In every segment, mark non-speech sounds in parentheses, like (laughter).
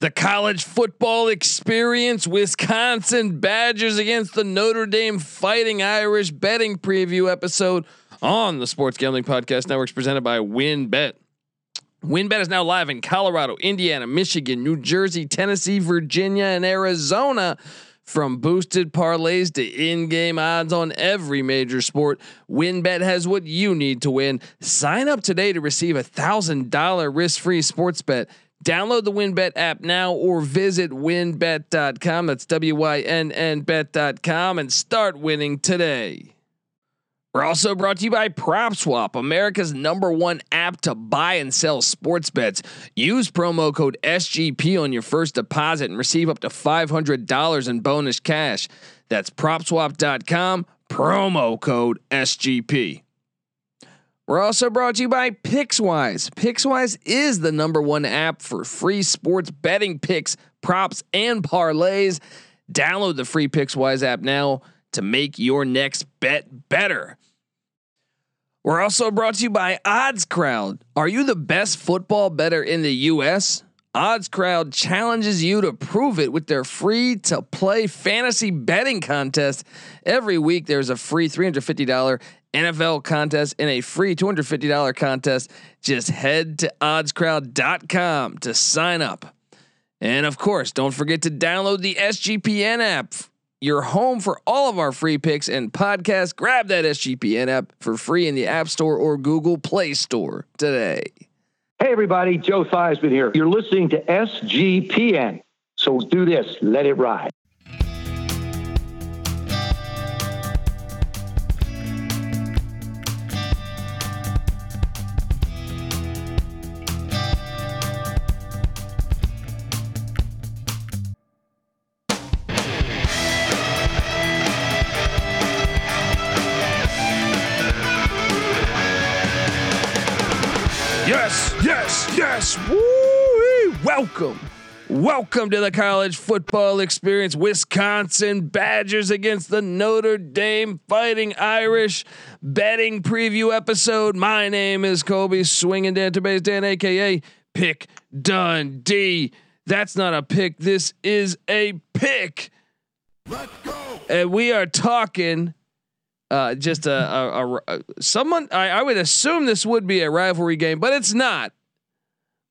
The college football experience, Wisconsin Badgers against the Notre Dame Fighting Irish betting preview episode on the Sports Gambling Podcast Networks presented by WynnBET. WynnBET is now live in Colorado, Indiana, Michigan, New Jersey, Tennessee, Virginia, and Arizona. From boosted parlays to in-game odds on every major sport, WynnBET has what you need to win. Sign up today to receive a thousand dollar risk-free sports bet. Download the WynnBET app now or visit wynnbet.com. That's W Y N N bet.com and start winning today. We're also brought to you by PropSwap, America's number one app to buy and sell sports bets. Use promo code SGP on your first deposit and receive up to $500 in bonus cash. That's propswap.com, promo code SGP. We're also brought to you by Pickswise. Pickswise is the number one app for free sports betting picks, props, and parlays. Download the free Pickswise app now to make your next bet better. We're also brought to you by Odds Crowd. Are you the best football better in the US? Odds Crowd challenges you to prove it with their free to play fantasy betting contest. Every week there's a free $350 NFL contest in a free $250 contest. Just head to oddscrowd.com to sign up. And of course, don't forget to download the SGPN app. Your home for all of our free picks and podcasts. Grab that SGPN app for free in the App Store or Google Play Store today. Hey, everybody, Joe Theismann here. You're listening to SGPN. So do this, let it ride. Welcome to the college football experience. Wisconsin Badgers against the Notre Dame Fighting Irish betting preview episode. My name is Colby Swinging Database Dan, aka Pick Dundee. That's not a pick. This is a pick. Let's go. And we are talking uh, just a, a, a, a someone. I, I, would assume this would be a rivalry game, but it's not.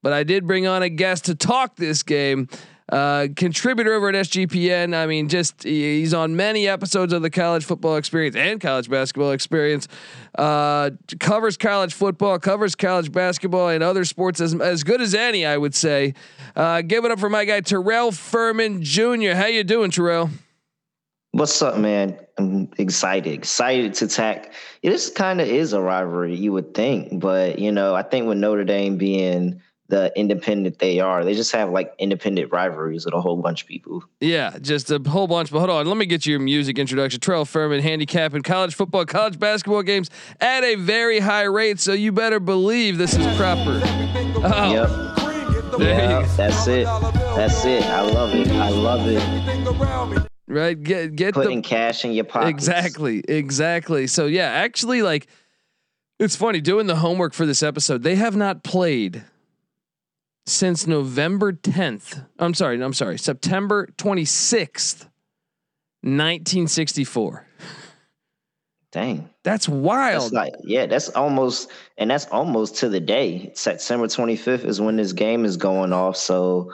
But I did bring on a guest to talk this game. Uh, contributor over at SGPN. I mean, just he's on many episodes of the college football experience and college basketball experience. Uh, covers college football, covers college basketball and other sports as as good as any, I would say. Uh, give it up for my guy Terrell Furman Jr. How you doing, Terrell? What's up, man? I'm excited, excited to attack. This kind of is a rivalry, you would think, but you know, I think with Notre Dame being the independent they are, they just have like independent rivalries with a whole bunch of people. Yeah, just a whole bunch. But hold on, let me get you your music introduction. Terrell Furman handicapping college football, college basketball games at a very high rate, so you better believe this is proper. Oh. Yep. Yeah, that's it. That's it. I love it. I love it right? Get get putting the, cash in your pocket. Exactly, exactly. So yeah, actually, like it's funny doing the homework for this episode. They have not played since November 10th. I'm sorry, I'm sorry, September 26th, 1964. Dang. That's wild. That's like, yeah, that's almost, and that's almost to the day. September 25th is when this game is going off. So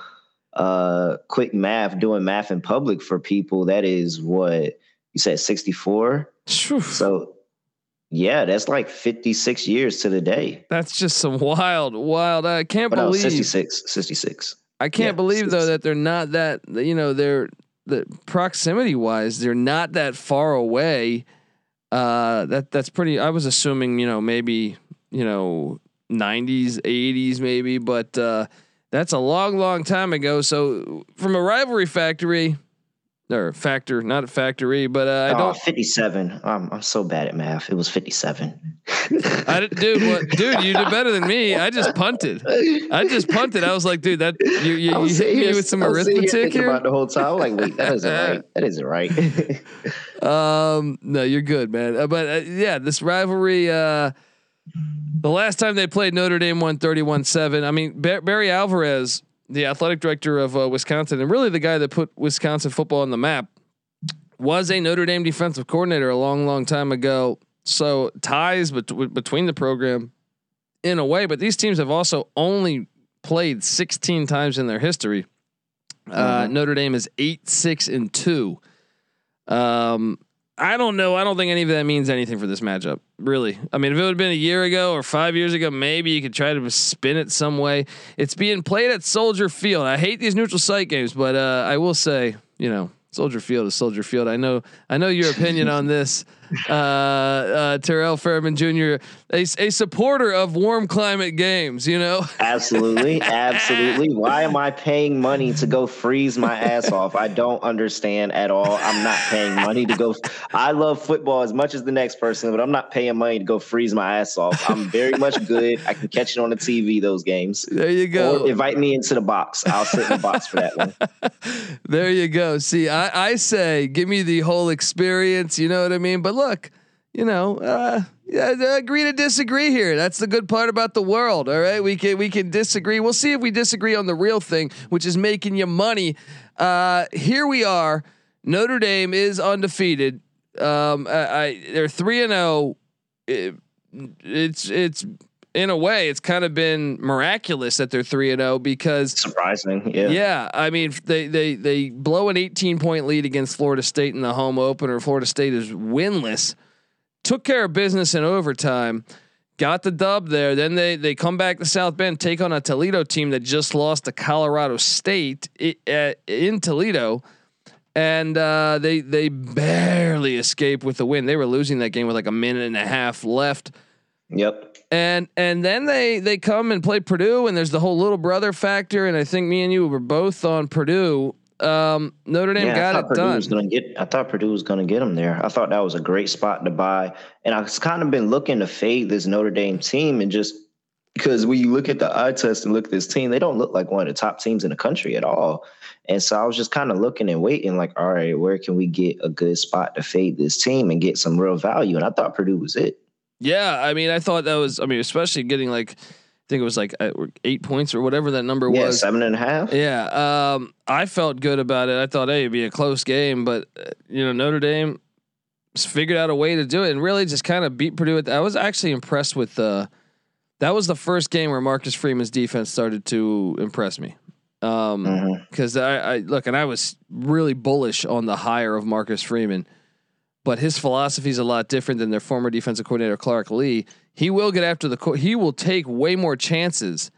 uh quick math doing math in public for people that is what you said 64 so yeah that's like 56 years to the day that's just some wild wild i can't but believe 66 66 i can't yeah, believe 66. though that they're not that you know they're the proximity wise they're not that far away uh that that's pretty i was assuming you know maybe you know 90s 80s maybe but uh that's a long, long time ago. So from a rivalry factory, or factor, not a factory, but uh, I oh, don't. 57. I'm, I'm so bad at math. It was 57. (laughs) I did, dude. What, dude? You did better than me. I just punted. I just punted. I was like, dude, that you you, you hit me with some arithmetic here. About the whole time, I'm like, wait, that isn't (laughs) right. That isn't right. (laughs) um, no, you're good, man. Uh, but uh, yeah, this rivalry. Uh, the last time they played Notre Dame won 31-7. I mean, Barry Alvarez the athletic director of uh, Wisconsin, and really the guy that put Wisconsin football on the map, was a Notre Dame defensive coordinator a long, long time ago. So ties bet- between the program, in a way, but these teams have also only played 16 times in their history. Uh, Mhm. Notre Dame is eight, six, and two. Um, I don't know. I don't think any of that means anything for this matchup. Really. I mean, if it would have been a year ago or five years ago, maybe you could try to spin it some way. It's being played at Soldier Field. I hate these neutral site games, but uh, I will say, you know, Soldier Field is Soldier Field. I know. I know your opinion on (laughs) this, (laughs) uh, uh, Terrell Furman Jr., a, a supporter of warm climate games. You know. (laughs) Absolutely, absolutely. Why am I paying money to go freeze my ass off? I don't understand at all. I'm not paying money to go. I love football as much as the next person, but I'm not paying money to go freeze my ass off. I'm very much good. I can catch it on the TV. Those games. There you go. Or invite me into the box. I'll sit in the box for that one. (laughs) there you go. See, I, I say, give me the whole experience. You know what I mean? But look, you know, uh, yeah, agree to disagree here. That's the good part about the world. All right, we can we can disagree. We'll see if we disagree on the real thing, which is making you money. Uh, here we are. Notre Dame is undefeated. Um, I, I they're three and zero. It's it's in a way, it's kind of been miraculous that they're three and zero because Surprising, yeah. yeah, I mean they they they blow an 18 point lead against Florida State in the home opener. Florida State is winless. Took care of business in overtime. Got the dub there. Then they they come back to South Bend, take on a Toledo team that just lost to Colorado State in Toledo, and uh, they they barely escape with the win. They were losing that game with like a minute and a half left Yep. And and then they they come and play Purdue, and there's the whole little brother factor. And I think me and you were both on Purdue. Um, Notre Dame Yeah, I got thought it Purdue done. was gonna get. I thought Purdue was gonna get them there. I thought that was a great spot to buy, and I've kind of been looking to fade this Notre Dame team, and just because when you look at the eye test and look at this team, they don't look like one of the top teams in the country at all. And so I was just kind of looking and waiting, like, all right, where can we get a good spot to fade this team and get some real value? And I thought Purdue was it. Yeah, I mean, I thought that was. I mean, especially getting like, I think it was like uh, eight points or whatever that number Yeah, was. seven and a half. Yeah, um, I felt good about it. I thought, hey, it'd be a close game, but uh, you know, Notre Dame figured out a way to do it and really just kind of beat Purdue. I was actually impressed with uh, that was the first game where Marcus Freeman's defense started to impress me. Um, because I, I look and I was really bullish on the hire of Marcus Freeman, but his philosophy is a lot different than their former defensive coordinator Clark Lee. He will get after the co- he will take way more chances,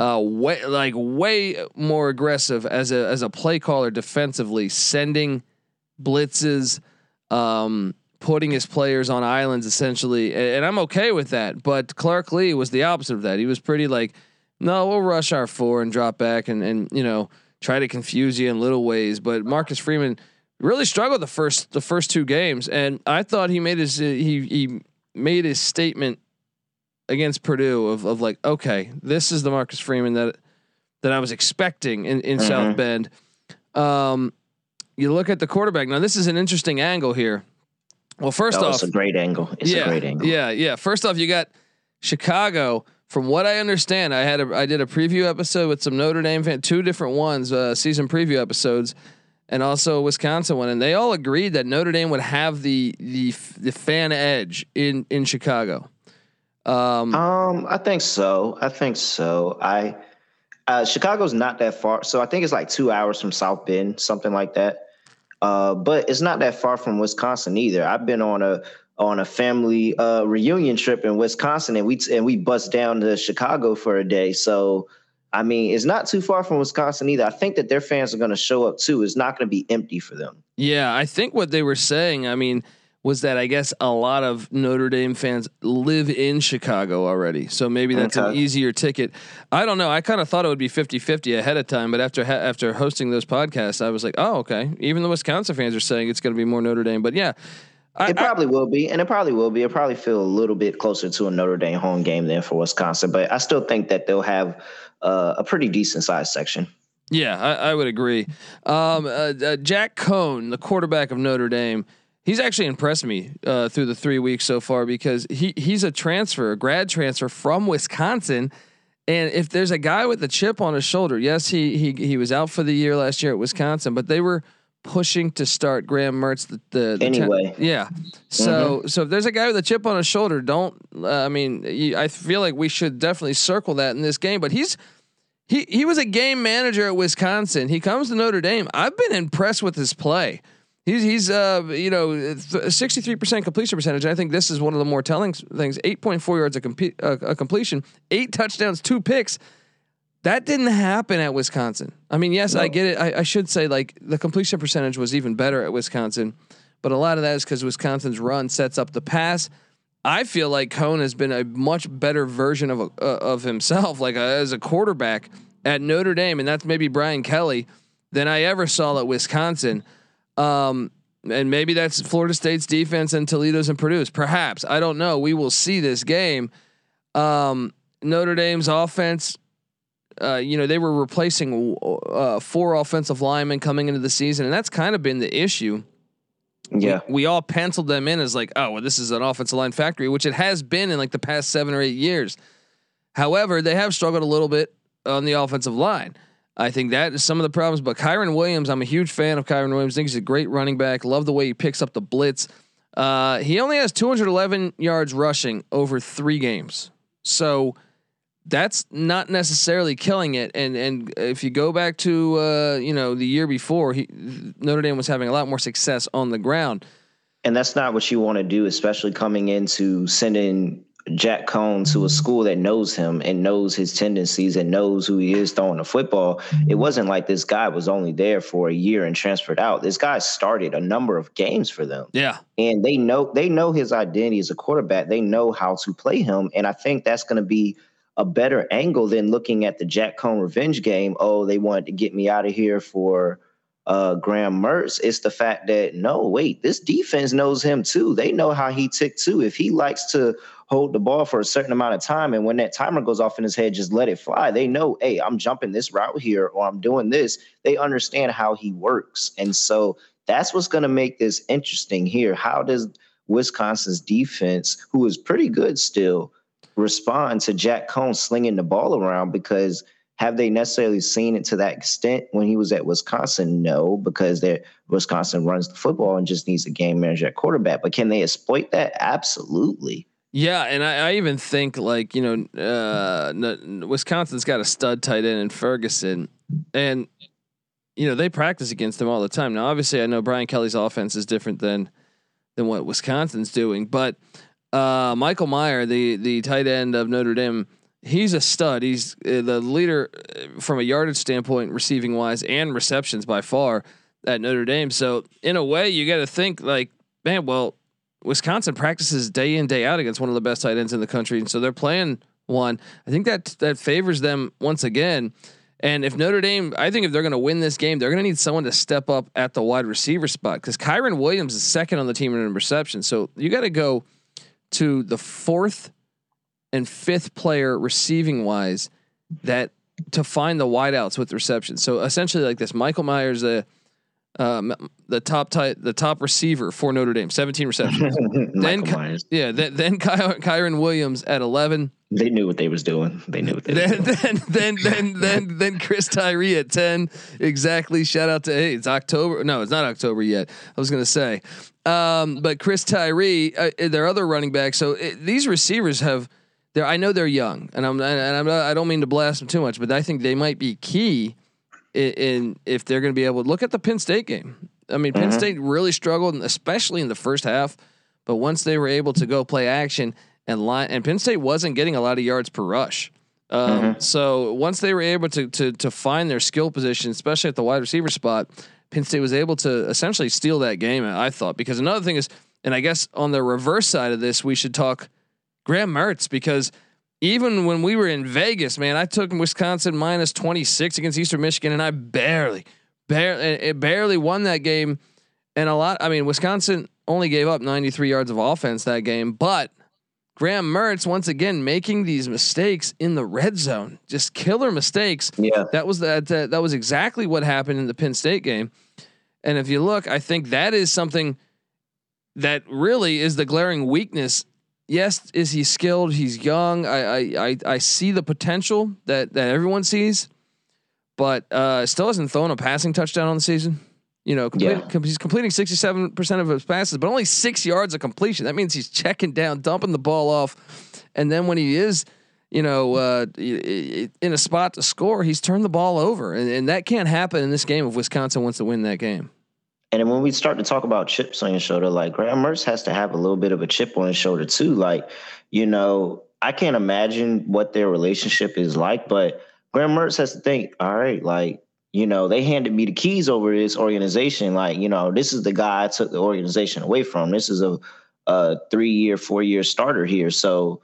uh, way like way more aggressive as a as a play caller defensively, sending blitzes, um, putting his players on islands essentially, and, and I'm okay with that. But Clark Lee was the opposite of that. He was pretty like, no, we'll rush our four and drop back and and you know try to confuse you in little ways. But Marcus Freeman really struggled the first the first two games, and I thought he made his he he made his statement against Purdue of of like, okay, this is the Marcus Freeman that that I was expecting in in South Mhm. Bend. Um, you look at the quarterback now. This is an interesting angle here. Well, first off, it's a great angle. It's yeah, a great angle. Yeah, yeah. First off, you got Chicago. From what I understand, I had a I did a preview episode with some Notre Dame fan, two different ones, uh, season preview episodes, and also Wisconsin one, and they all agreed that Notre Dame would have the the the fan edge in in Chicago. Um, Um, I think so. I think so. I uh, Chicago's not that far, so I think it's like two hours from South Bend, something like that. Uh, but it's not that far from Wisconsin either. I've been on a on a family uh, reunion trip in Wisconsin, and we and we bust down to Chicago for a day. So, I mean, it's not too far from Wisconsin either. I think that their fans are going to show up too. It's not going to be empty for them. Yeah, I think what they were saying, I mean, was that I guess a lot of Notre Dame fans live in Chicago already. So maybe that's an easier ticket. I don't know. I kind of thought it would be 50-50 ahead of time, but after ha- after hosting those podcasts, I was like, "Oh, okay." Even the Wisconsin fans are saying it's going to be more Notre Dame, but yeah. I, It I- probably will be, and it probably will be. It probably feel a little bit closer to a Notre Dame home game than for Wisconsin, but I still think that they'll have uh, a pretty decent sized section. Yeah, I, I would agree. Um, uh, uh, Jack Coan, the quarterback of Notre Dame, he's actually impressed me uh, through the three weeks so far because he he's a transfer, a grad transfer from Wisconsin, And if there's a guy with a chip on his shoulder, yes, he he he was out for the year last year at Wisconsin, but they were pushing to start Graham Mertz the, the, the anyway. Ten, yeah. So mm-hmm. so if there's a guy with a chip on his shoulder, don't. Uh, I mean, you, I feel like we should definitely circle that in this game. But he's he he was a game manager at Wisconsin. He comes to Notre Dame. I've been impressed with his play. He's he's uh you know sixty three percent completion percentage. I think this is one of the more telling things. Eight point four yards a, comp- uh, a completion, eight touchdowns, two picks. That didn't happen at Wisconsin. I mean, yes, no. I get it. I, I, should say like the completion percentage was even better at Wisconsin, but a lot of that is because Wisconsin's run sets up the pass. I feel like Coan has been a much better version of uh, of himself, like a, as a quarterback at Notre Dame, and that's maybe Brian Kelly than I ever saw at Wisconsin. Um, and maybe that's Florida State's defense and Toledo's and Purdue's. Perhaps I don't know. We will see this game. Um, Notre Dame's offense. Uh, you know they were replacing uh, four offensive linemen coming into the season, and that's kind of been the issue. Yeah, we, we all penciled them in as like, oh, well, this is an offensive line factory, which it has been in like the past seven or eight years. However, they have struggled a little bit on the offensive line. I think that is some of the problems. But Kyren Williams, I'm a huge fan of Kyren Williams. I think he's a great running back. Love the way he picks up the blitz. Uh, he only has 211 yards rushing over three games. So that's not necessarily killing it. And and if you go back to uh, you know the year before, he, Notre Dame was having a lot more success on the ground. And that's not what you want to do, especially coming into sending Jack Coan to a school that knows him and knows his tendencies and knows who he is throwing the football. It wasn't like this guy was only there for a year and transferred out. This guy started a number of games for them. Yeah. And they know they know his identity as a quarterback. They know how to play him. And I think that's going to be a better angle than looking at the Jack Coan revenge game. Oh, they wanted to get me out of here for uh, Graham Mertz. It's the fact that no, wait, this defense knows him too. They know how he ticked too. If he likes to hold the ball for a certain amount of time. And when that timer goes off in his head, just let it fly. They know, hey, I'm jumping this route here or I'm doing this. They understand how he works. And so that's what's going to make this interesting here. How does Wisconsin's defense, who is pretty good still, respond to Jack Coan slinging the ball around? Because have they necessarily seen it to that extent when he was at Wisconsin? No, because Wisconsin runs the football and just needs a game manager at quarterback. But can they exploit that? Absolutely. Yeah, and I, I, even think like you know, uh, Wisconsin's got a stud tight end in Ferguson, and you know they practice against them all the time. Now, obviously, I know Brian Kelly's offense is different than than what Wisconsin's doing, but uh, Michael Mayer, the the tight end of Notre Dame, he's a stud. He's uh, the leader uh, from a yardage standpoint, receiving wise, and receptions by far at Notre Dame. So in a way, you got to think like, man, well Wisconsin practices day in day out against one of the best tight ends in the country, and so they're playing one. I think that that favors them once again. And if Notre Dame, I think if they're going to win this game, they're going to need someone to step up at the wide receiver spot because Kyren Williams is second on the team in reception. So you got to go to the fourth and fifth player receiving wise that to find the wideouts with reception. So essentially, like this, Michael Myers, a um, the top tight, the top receiver for Notre Dame, 17 receptions. (laughs) then, yeah, then, then Ky- Kyren Williams at 11. They knew what they was doing. They knew what they then, was doing. Then, then, then, then, then Chris Tyree at 10. Exactly. Shout out to, hey, it's October. No, it's not October yet. I was going to say, um, but Chris Tyree, uh, their other running back. So it, these receivers have, they're, I know they're young and I'm, and I'm, I don't mean to blast them too much, but I think they might be key in, in if they're going to be able to look at the Penn State game. I mean, Penn mm-hmm. State really struggled, especially in the first half. But once they were able to go play action and line, and Penn State wasn't getting a lot of yards per rush. Um, mm-hmm. So once they were able to to to find their skill position, especially at the wide receiver spot, Penn State was able to essentially steal that game. I thought because another thing is, and I guess on the reverse side of this, we should talk Graham Mertz because even when we were in Vegas, man, I took Wisconsin minus 26 against Eastern Michigan and I barely, barely, it barely won that game. And a lot, I mean, Wisconsin only gave up 93 yards of offense that game, but Graham Mertz once again making these mistakes in the red zone, just killer mistakes. Yeah, that was that that, that was exactly what happened in the Penn State game. And if you look, I think that is something that really is the glaring weakness yes, is he skilled? He's young. I I I, I see the potential that that everyone sees, but uh, still hasn't thrown a passing touchdown on the season. You know, complete, Yeah. com- he's completing sixty-seven percent of his passes, but only six yards of completion. That means he's checking down, dumping the ball off, and then when he is, you know, uh, in a spot to score, he's turned the ball over, and, and that can't happen in this game if Wisconsin wants to win that game. And when we start to talk about chips on your shoulder, like Graham Mertz has to have a little bit of a chip on his shoulder too. Like, you know, I can't imagine what their relationship is like, but Graham Mertz has to think, all right, like, you know, they handed me the keys over this organization. Like, you know, this is the guy I took the organization away from. This is a, a three year, four year starter here. So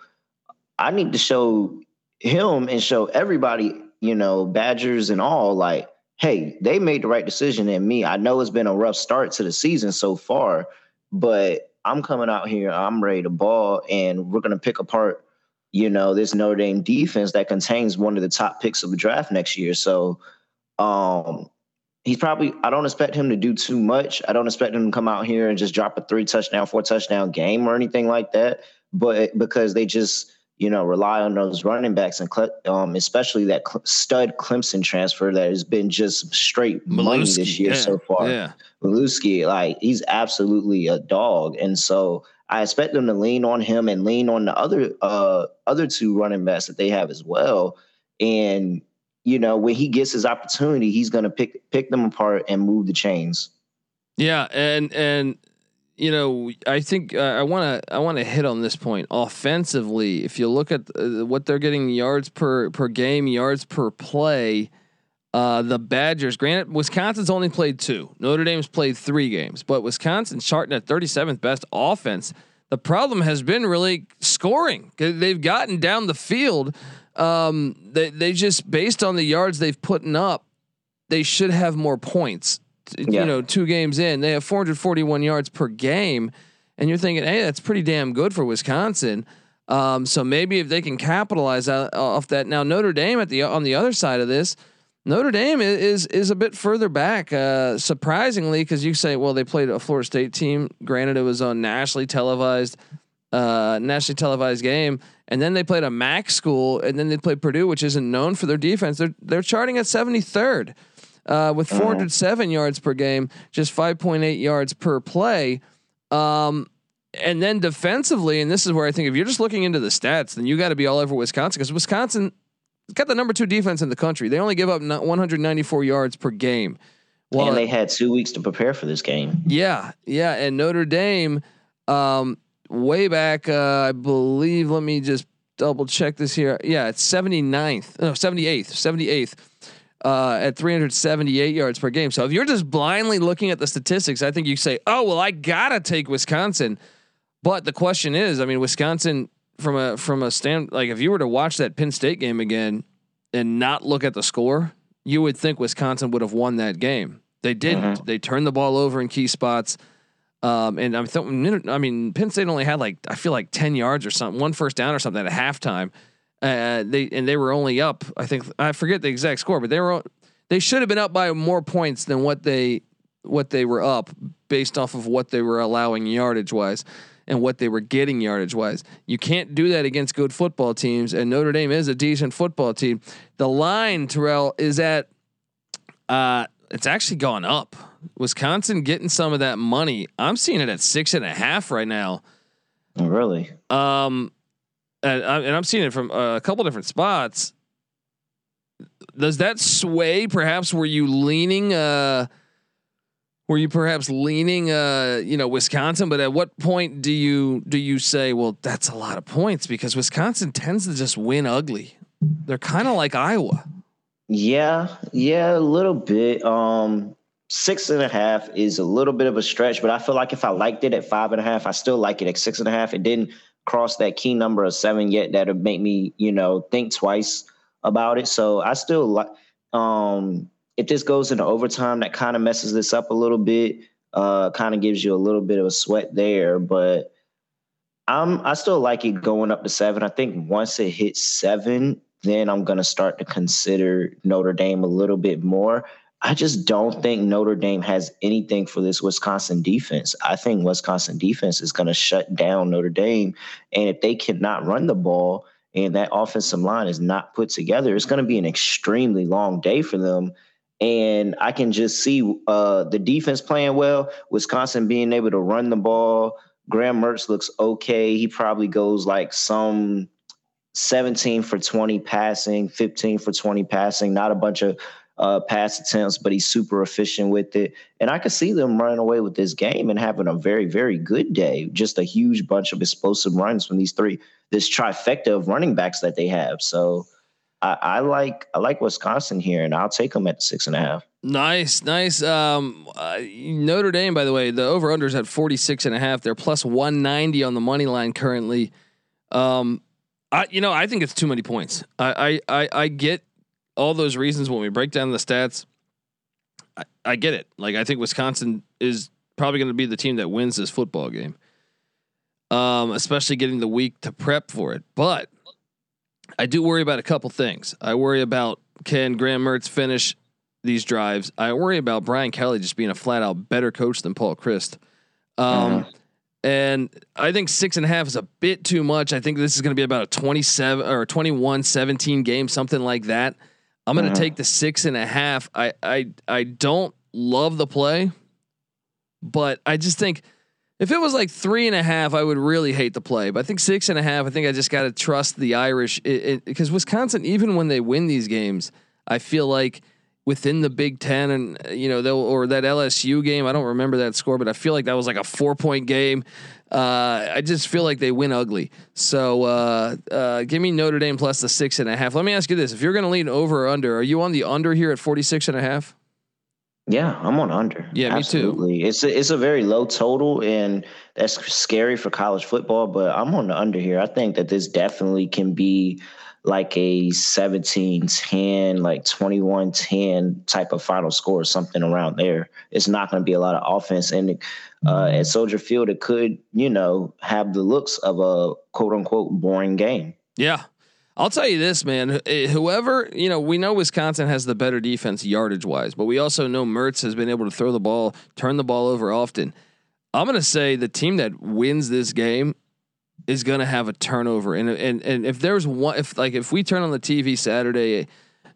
I need to show him and show everybody, you know, Badgers and all, like, hey, they made the right decision in me. I know it's been a rough start to the season so far, but I'm coming out here, I'm ready to ball, and we're gonna pick apart, you know, this Notre Dame defense that contains one of the top picks of the draft next year. So um he's probably I don't expect him to do too much. I don't expect him to come out here and just drop a three touchdown, four touchdown game or anything like that. But because they just you know, rely on those running backs and Cle- um, especially that stud Clemson transfer that has been just straight money this year yeah, so far. Yeah. Mellusi, like he's absolutely a dog, and so I expect them to lean on him and lean on the other uh, other two running backs that they have as well. And you know, when he gets his opportunity, he's going to pick pick them apart and move the chains. Yeah, and and you know, I think uh, I want to I want to hit on this point offensively. If you look at uh, what they're getting yards per per game, yards per play, uh, the Badgers. Granted, Wisconsin's only played two. Notre Dame's played three games, but Wisconsin's charting at 37th best offense. The problem has been really scoring. They've gotten down the field. Um, they they just based on the yards they've putting up, they should have more points. Yeah. You know, two games in, they have 441 yards per game, and you're thinking, hey, that's pretty damn good for Wisconsin. Um, so maybe if they can capitalize out, off that. Now Notre Dame at the on the other side of this, Notre Dame is is a bit further back, uh, surprisingly, because you say, well, they played a Florida State team. Granted, it was on nationally televised, uh, nationally televised game, and then they played a MAC school, and then they played Purdue, which isn't known for their defense. They're they're charting at 73rd, uh, with 407 yards per game, just 5.8 yards per play. Um, and then defensively, and this is where I think if you're just looking into the stats, then you got to be all over Wisconsin because Wisconsin got the number two defense in the country. They only give up 194 yards per game. Well, and they had two weeks to prepare for this game. yeah, yeah, and Notre Dame, um, way back, uh, I believe. Let me just double check this here. Yeah, it's 79th, no, 78th, 78th. Uh, at 378 yards per game. So if you're just blindly looking at the statistics, I think you say, "Oh well, I gotta take Wisconsin." But the question is, I mean, Wisconsin from a from a stand like if you were to watch that Penn State game again and not look at the score, you would think Wisconsin would have won that game. They didn't. They turned the ball over in key spots. Um, and I'm thinking, I mean, Penn State only had like I feel like ten yards or something, one first down or something at halftime. Uh, they and they were only up. I think I forget the exact score, but they were they should have been up by more points than what they what they were up based off of what they were allowing yardage wise and what they were getting yardage wise. You can't do that against good football teams, and Notre Dame is a decent football team. The line, Terrell, is at uh it's actually gone up. Wisconsin getting some of that money. I'm seeing it at six and a half right now. Really? Um, and, and I'm seeing it from uh, a couple different spots. Does that sway? Perhaps were you leaning? Uh, were you perhaps leaning? Uh, you know, Wisconsin. But at what point do you do you say, well, that's a lot of points because Wisconsin tends to just win ugly. They're kind of like Iowa. Yeah, yeah, a little bit. Um, six and a half is a little bit of a stretch, but I feel like if I liked it at five and a half, I still like it at six and a half. It didn't cross that key number of seven yet that would make me, you know, think twice about it. So I still like. Um, if this goes into overtime, that kind of messes this up a little bit. Uh, kind of gives you a little bit of a sweat there, but I'm I still like it going up to seven. I think once it hits seven, then I'm gonna start to consider Notre Dame a little bit more. I just don't think Notre Dame has anything for this Wisconsin defense. I think Wisconsin defense is going to shut down Notre Dame. And if they cannot run the ball and that offensive line is not put together, it's going to be an extremely long day for them. And I can just see uh, the defense playing well, Wisconsin being able to run the ball. Graham Mertz looks okay. He probably goes like some 17 for 20 passing, 15 for 20 passing, not a bunch of uh, pass attempts, but he's super efficient with it. And I could see them running away with this game and having a very, very good day. Just a huge bunch of explosive runs from these three, this trifecta of running backs that they have. So I, I like I like Wisconsin here, and I'll take them at six and a half. Nice, nice. Um, uh, Notre Dame, by the way, the over unders at 46 and a half. They're plus 190 on the money line currently. Um, I, you know, I think it's too many points. I, I, I, I get all those reasons when we break down the stats. I, I get it. Like I think Wisconsin is probably going to be the team that wins this football game. Um, especially getting the week to prep for it. But I do worry about a couple things. I worry about can Graham Mertz finish these drives. I worry about Brian Kelly just being a flat out better coach than Paul Chryst. Um, mm-hmm. And I think six and a half is a bit too much. I think this is going to be about a 27 or 21 17 game, something like that. I'm going to mm-hmm. take the six and a half. I, I, I don't love the play, but I just think if it was like three and a half, I would really hate the play. But I think six and a half, I think I just got to trust the Irish because Wisconsin, even when they win these games, I feel like within the Big Ten and you know they'll or that LSU game. I don't remember that score, but I feel like that was like a four point game. Uh, I just feel like they win ugly. So uh, uh, give me Notre Dame plus the six and a half. Let me ask you this: If you're going to lean over or under, are you on the under here at 46 and a half? Yeah, I'm on under. Yeah, Absolutely. me too. It's a, it's a very low total, and that's scary for college football. But I'm on the under here. I think that this definitely can be like a 17 10, like 21 10 type of final score, or something around there. It's not going to be a lot of offense. And uh, at Soldier Field, it could, you know, have the looks of a quote unquote boring game. Yeah. I'll tell you this, man. Eh, whoever, you know, we know Wisconsin has the better defense yardage wise, but we also know Mertz has been able to throw the ball, turn the ball over often. I'm going to say the team that wins this game is going to have a turnover. And and and if there's one, if like if we turn on the TV Saturday,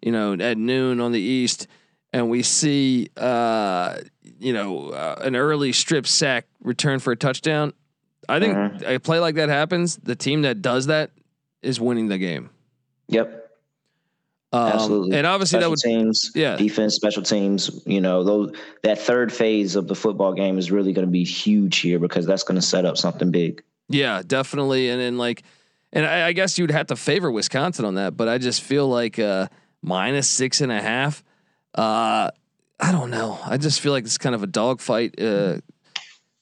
you know, at noon on the East, and we see, uh, you know, uh, an early strip sack return for a touchdown, I think mm-hmm. a play like that happens. The team that does that is winning the game. Yep. Um, Absolutely. And obviously special that would teams, yeah, defense, special teams. You know, those that third phase of the football game is really going to be huge here because that's going to set up something big. Yeah, definitely. And then like, and I, I, guess you'd have to favor Wisconsin on that, but I just feel like uh, minus six and a half. Uh, I don't know. I just feel like it's kind of a dogfight. Uh,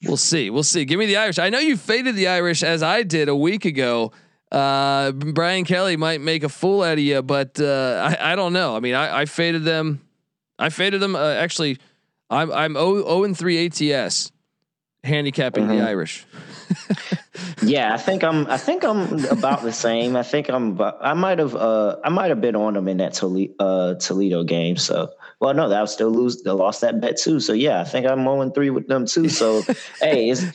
we'll see. We'll see. Give me the Irish. I know you faded the Irish as I did a week ago. Uh, Brian Kelly might make a fool out of you, but uh, I, I don't know. I mean, I, I faded them. I faded them. Uh, actually, I'm I'm 0, and 3 ATS handicapping mm-hmm. the Irish. (laughs) yeah, I think I'm. I think I'm about the same. I think I'm. I might have. Uh, I might have been on them in that Toledo, uh, Toledo game. So, well, no, that will still lose. They lost that bet too. So, yeah, I think I'm on three with them too. So, (laughs) hey, it's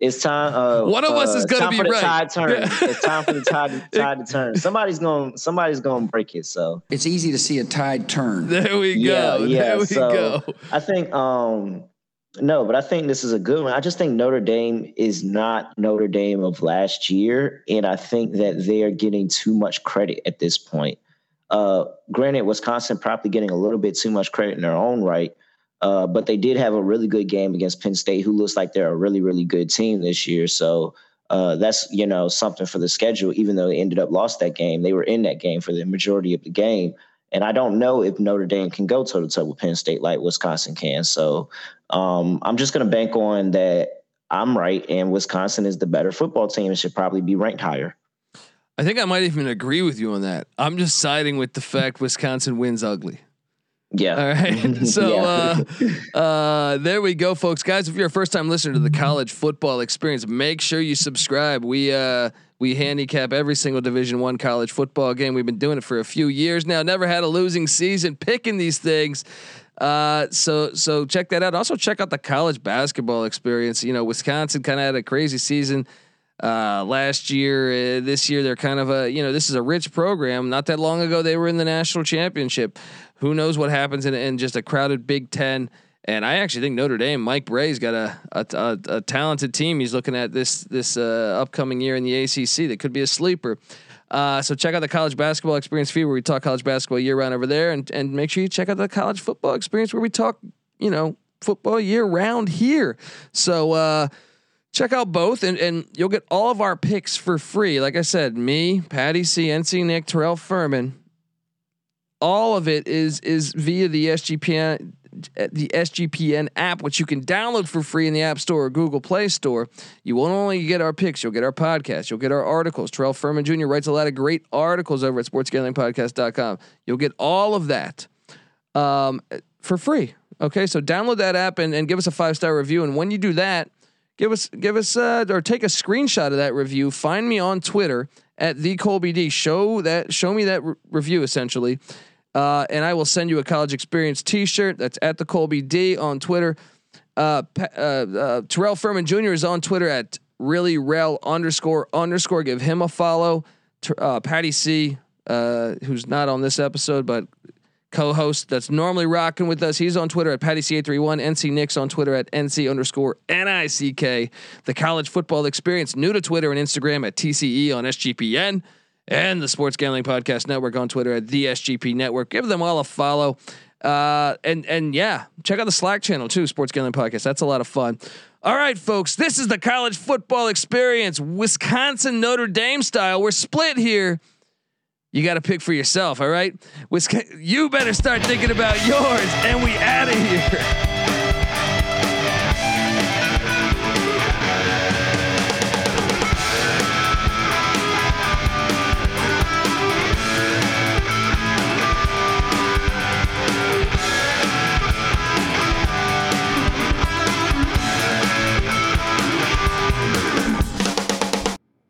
it's time. Uh, One of us uh, is going to be for the right. Tide turn. Yeah. it's time for the tide, (laughs) tide to turn. Somebody's going. Somebody's going to break it. So it's easy to see a tide turn. There we go. Yeah, yeah. There we so go. I think. Um, no, but I think this is a good one. I just think Notre Dame is not Notre Dame of last year, and I think that they are getting too much credit at this point. Uh, granted, Wisconsin probably getting a little bit too much credit in their own right, uh, but they did have a really good game against Penn State, who looks like they're a really, really good team this year. So uh, that's you know something for the schedule. Even though they ended up lost that game, they were in that game for the majority of the game. And I don't know if Notre Dame can go toe to toe with Penn State like Wisconsin can. So um, I'm just going to bank on that I'm right and Wisconsin is the better football team and should probably be ranked higher. I think I might even agree with you on that. I'm just siding with the fact Wisconsin wins ugly. Yeah. All right. (laughs) (laughs) So yeah. uh, (laughs) uh, there we go, folks. Guys, if you're a first time listener to the college football experience, make sure you subscribe. We uh, we handicap every single Division One college football game. We've been doing it for a few years now. Never had a losing season picking these things. Uh, so so check that out. Also check out the college basketball experience. You know, Wisconsin kind of had a crazy season uh, last year. Uh, this year they're kind of a you know this is a rich program. Not that long ago they were in the national championship. Who knows what happens in, in just a crowded Big Ten? And I actually think Notre Dame, Mike Brey's got a a, a, a talented team. He's looking at this this uh, upcoming year in the ACC that could be a sleeper. Uh, so check out the college basketball experience feed where we talk college basketball year round over there, and and make sure you check out the college football experience where we talk, you know, football year round here. So uh, check out both, and and you'll get all of our picks for free. Like I said, me, Patty C, NC Nick, Terrell Furman. All of it is is via the SGPN the SGPN app, which you can download for free in the App Store or Google Play Store. You won't only get our picks, you'll get our podcast, you'll get our articles. Terrell Furman Jr. writes a lot of great articles over at sportsgamblingpodcast.com. You'll get all of that um, for free. Okay, so download that app and, and give us a five star review. And when you do that, give us give us uh, or take a screenshot of that review. Find me on Twitter at the Colby D. Show that show me that re- review essentially uh, and I will send you a college experience T-shirt. That's at the Colby D on Twitter. Uh, uh, uh, Terrell Furman Jr. is on Twitter at really rel underscore underscore. Give him a follow. Uh, Patty C, uh, who's not on this episode but co-host that's normally rocking with us. He's on Twitter at Patty C831. NC Nick's on Twitter at NC underscore N-I-C-K. The college football experience new to Twitter and Instagram at TCE on SGPN and the Sports Gambling Podcast Network on Twitter at the SGP Network. Give them all a follow. Uh, and and yeah, check out the Slack channel too, Sports Gambling Podcast. That's a lot of fun. All right, folks, this is the college football experience, Wisconsin Notre Dame style. We're split here. You got to pick for yourself, all right? Wisconsin, you better start thinking about yours. And we add